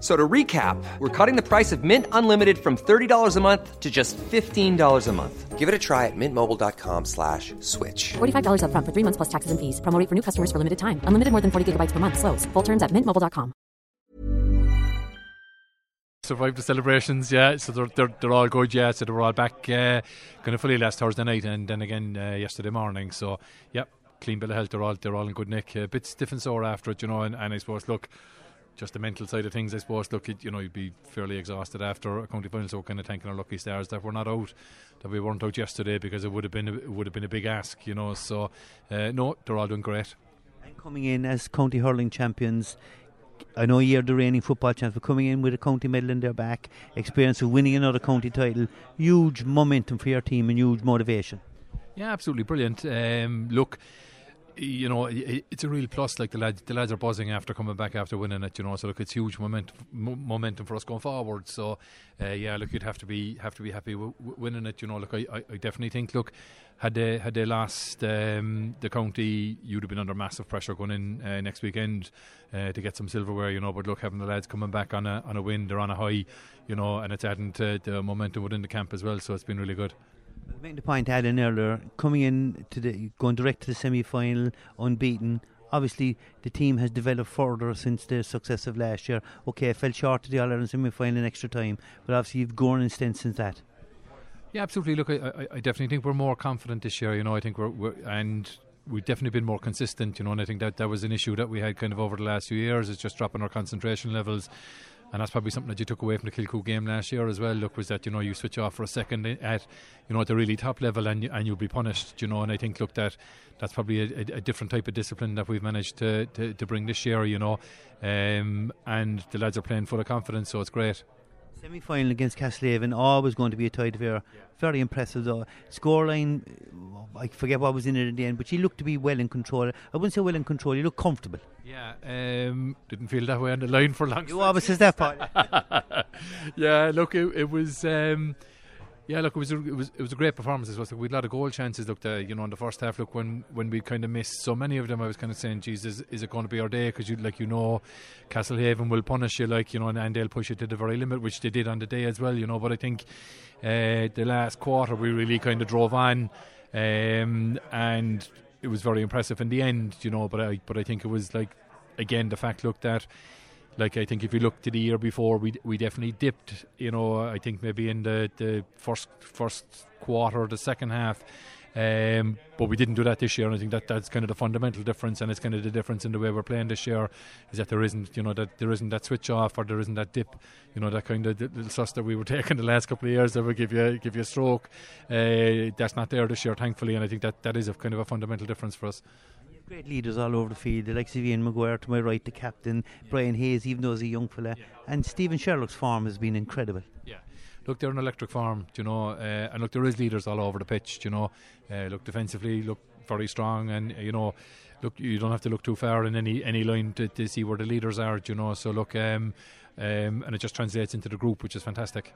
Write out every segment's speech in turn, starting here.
So to recap, we're cutting the price of Mint Unlimited from $30 a month to just $15 a month. Give it a try at mintmobile.com slash switch. $45 up front for three months plus taxes and fees. Promo rate for new customers for limited time. Unlimited more than 40 gigabytes per month. Slows. Full terms at mintmobile.com. Survived the celebrations, yeah. So they're, they're, they're all good, yeah. So they were all back uh, kind of fully last Thursday night and then again uh, yesterday morning. So, yeah, clean bill of health. They're all, they're all in good nick. A bit stiff and sore after it, you know, and, and I suppose, look, just the mental side of things, I suppose. Look, you know, you'd be fairly exhausted after a county final, so kind of thanking our lucky stars that we're not out, that we weren't out yesterday because it would have been a, it would have been a big ask, you know. So, uh, no, they're all doing great. And coming in as county hurling champions, I know you're the reigning football champs, but coming in with a county medal in their back, experience of winning another county title, huge momentum for your team and huge motivation. Yeah, absolutely brilliant. Um, look you know, it's a real plus. Like the lads, the lads are buzzing after coming back after winning it. You know, so look, it's huge momentum, momentum for us going forward. So, uh, yeah, look, you'd have to be have to be happy w- winning it. You know, look, I, I, definitely think, look, had they had they lost um, the county, you'd have been under massive pressure going in uh, next weekend uh, to get some silverware. You know, but look, having the lads coming back on a on a win, they're on a high. You know, and it's adding to the momentum within the camp as well. So it's been really good. Making the point I had in earlier, coming in to the going direct to the semi final, unbeaten. Obviously, the team has developed further since the success of last year. Okay, I fell short of the All Ireland semi final in extra time, but obviously you've grown in strength since that. Yeah, absolutely. Look, I, I, I, definitely think we're more confident this year. You know, I think we're, we're and we've definitely been more consistent. You know, and I think that that was an issue that we had kind of over the last few years. Is just dropping our concentration levels and that's probably something that you took away from the Kilcoo game last year as well. Look, was that you know you switch off for a second at you know at the really top level and you, and you'll be punished. You know, and I think look that that's probably a, a, a different type of discipline that we've managed to, to, to bring this year. You know, um, and the lads are playing full of confidence, so it's great. Semi final against Castlehaven, always going to be a tight affair. Very impressive though. Scoreline, I forget what was in it at the end, but he looked to be well in control. I wouldn't say well in control, he looked comfortable. Yeah, um, didn't feel that way on the line for long. You always says that part. yeah, look, it, it was. Um, yeah, look, it was a, it was it was a great performance. It was like we had a lot of goal chances. Look, uh, you know, in the first half, look when when we kind of missed so many of them, I was kind of saying, Jesus, is it going to be our day?" Because you like you know, Castlehaven will punish you, like you know, and, and, they'll push you to the very limit, which they did on the day as well. You know, but I think uh, the last quarter we really kind of drove on, um, and it was very impressive in the end. You know, but I but I think it was like again the fact look that like I think if you look to the year before, we we definitely dipped. You know, I think maybe in the, the first first quarter, the second half. Um, but we didn't do that this year, and I think that that's kind of the fundamental difference, and it's kind of the difference in the way we're playing this year is that there isn't, you know, that there isn't that switch off or there isn't that dip, you know, that kind of little sus that we were taking the last couple of years that would give you give you a stroke. Uh, that's not there this year, thankfully, and I think that that is a kind of a fundamental difference for us. Great leaders all over the field, like Ian Maguire to my right, the captain, yeah. Brian Hayes, even though he's a young fella, yeah. and Stephen Sherlock's form has been incredible. Yeah. Look, they're an electric farm, you know, uh, and look, there is leaders all over the pitch, you know. Uh, look, defensively, look very strong, and you know, look, you don't have to look too far in any any line to, to see where the leaders are, you know. So look, um, um, and it just translates into the group, which is fantastic.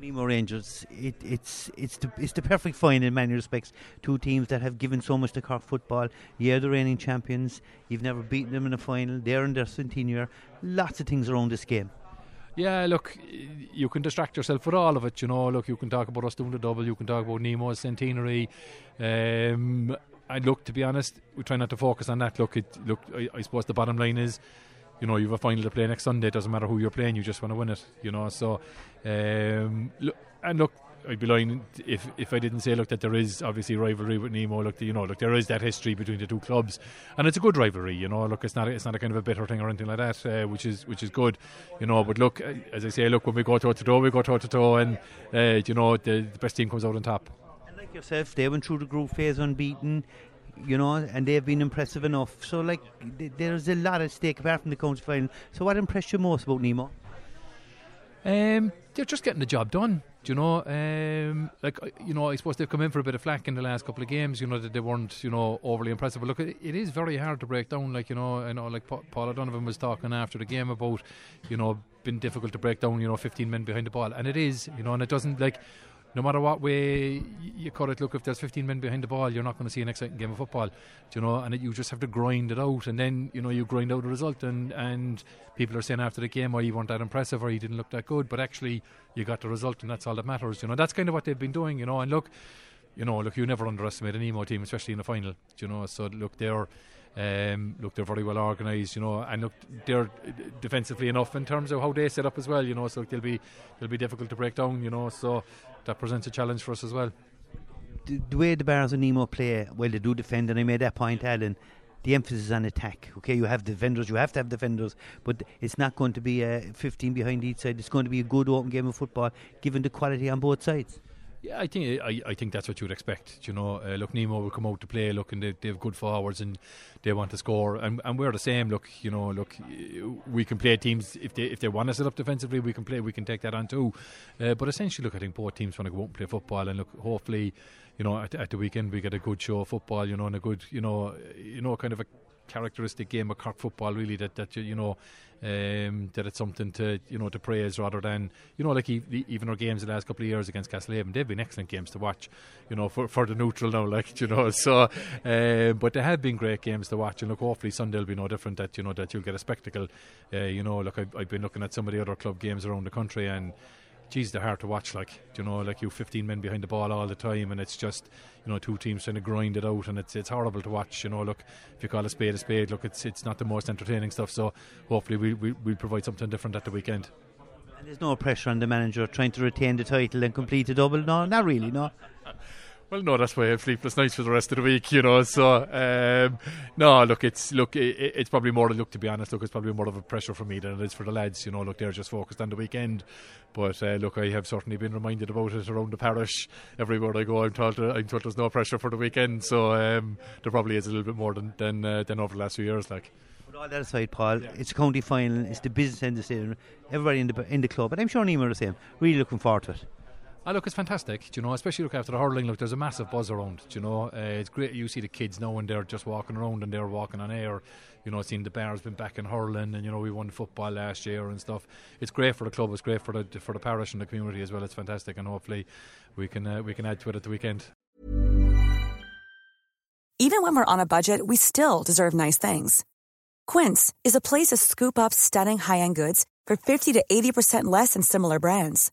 Nemo Rangers, it, it's it's the it's the perfect find in many respects. Two teams that have given so much to Cork football. You're the reigning champions. You've never beaten them in a final. They're in their centenary. Lots of things around this game. Yeah, look, you can distract yourself with all of it. You know, look, you can talk about us doing the double. You can talk about Nemo's centenary. Um, and look, to be honest, we try not to focus on that. Look, it, look, I, I suppose the bottom line is you know, you have a final to play next Sunday. It doesn't matter who you're playing, you just want to win it. You know, so um, look, and look, I'd be lying if if I didn't say look that there is obviously rivalry with Nemo. Look, you know, look there is that history between the two clubs, and it's a good rivalry. You know, look, it's not it's not a kind of a bitter thing or anything like that, uh, which is which is good. You know, but look, uh, as I say, look when we go toe to toe, we go toe to toe, and uh, you know the, the best team comes out on top. And like yourself, they went through the group phase unbeaten. You know, and they've been impressive enough. So, like, th- there's a lot at stake apart from the county final. So, what impressed you most about Nemo? Um, they're just getting the job done. Do you know, um, like uh, you know, I suppose they've come in for a bit of flack in the last couple of games. You know that they weren't, you know, overly impressive. But look, it, it is very hard to break down. Like you know, I know, like Pa- Paul O'Donovan was talking after the game about, you know, been difficult to break down. You know, 15 men behind the ball, and it is. You know, and it doesn't like no matter what way you cut it, look, if there's 15 men behind the ball, you're not going to see an exciting game of football, you know, and it, you just have to grind it out, and then, you know, you grind out the result, and, and people are saying after the game, oh, you weren't that impressive, or you didn't look that good, but actually, you got the result, and that's all that matters, you know, that's kind of what they've been doing, you know, and look, you know, look, you never underestimate a Nemo team, especially in the final, you know, so look, they're, um, look, they're very well organised, you know, and look, they're defensively enough in terms of how they set up as well, you know. So they'll be they'll be difficult to break down, you know. So that presents a challenge for us as well. The, the way the Barrs and Nemo play, well, they do defend, and I made that point, Alan. The emphasis on attack. Okay, you have defenders, you have to have defenders, but it's not going to be a 15 behind each side. It's going to be a good open game of football, given the quality on both sides. Yeah, I think I, I think that's what you'd expect. You know, uh, look, Nemo will come out to play. Look, and they, they have good forwards and they want to score, and, and we're the same. Look, you know, look, we can play teams if they if they want to set up defensively, we can play. We can take that on too. Uh, but essentially, look, I think both teams want to go out and play football, and look, hopefully, you know, at, at the weekend we get a good show of football. You know, and a good, you know, you know, kind of a characteristic game of Cork football, really. That that you know, um, that it's something to you know to praise rather than you know like even our games the last couple of years against Castlehaven, they've been excellent games to watch. You know, for for the neutral now, like you know. So, uh, but they have been great games to watch, and look, hopefully Sunday will be no different. That you know that you'll get a spectacle. Uh, you know, look, I've, I've been looking at some of the other club games around the country and geez, they're hard to watch. Like, you know, like you 15 men behind the ball all the time, and it's just, you know, two teams trying to grind it out, and it's it's horrible to watch. You know, look, if you call a spade a spade, look, it's it's not the most entertaining stuff. So hopefully we we we provide something different at the weekend. And there's no pressure on the manager trying to retain the title and complete a double. No, not really. No. Well, no, that's why I have sleepless nights for the rest of the week, you know. So, um, no, look, it's look, it, it's probably more. To look, to be honest, look, it's probably more of a pressure for me than it is for the lads. You know, look, they're just focused on the weekend. But uh, look, I have certainly been reminded about it around the parish. Everywhere I go, I'm told uh, I'm told there's no pressure for the weekend. So um, there probably is a little bit more than than, uh, than over the last few years, like. But all that aside, Paul, yeah. it's a county final. It's the business end of the stadium. Everybody in the in the club, and I'm sure Nemo are the same. Really looking forward to it. I look, it's fantastic. Do you know, especially look after the hurling. Look, there's a massive buzz around. Do you know, uh, it's great. You see the kids now and they're just walking around and they're walking on air. You know, seeing the Barrs been back in hurling, and you know we won football last year and stuff. It's great for the club. It's great for the for the parish and the community as well. It's fantastic, and hopefully we can uh, we can add to it at the weekend. Even when we're on a budget, we still deserve nice things. Quince is a place to scoop up stunning high end goods for fifty to eighty percent less than similar brands.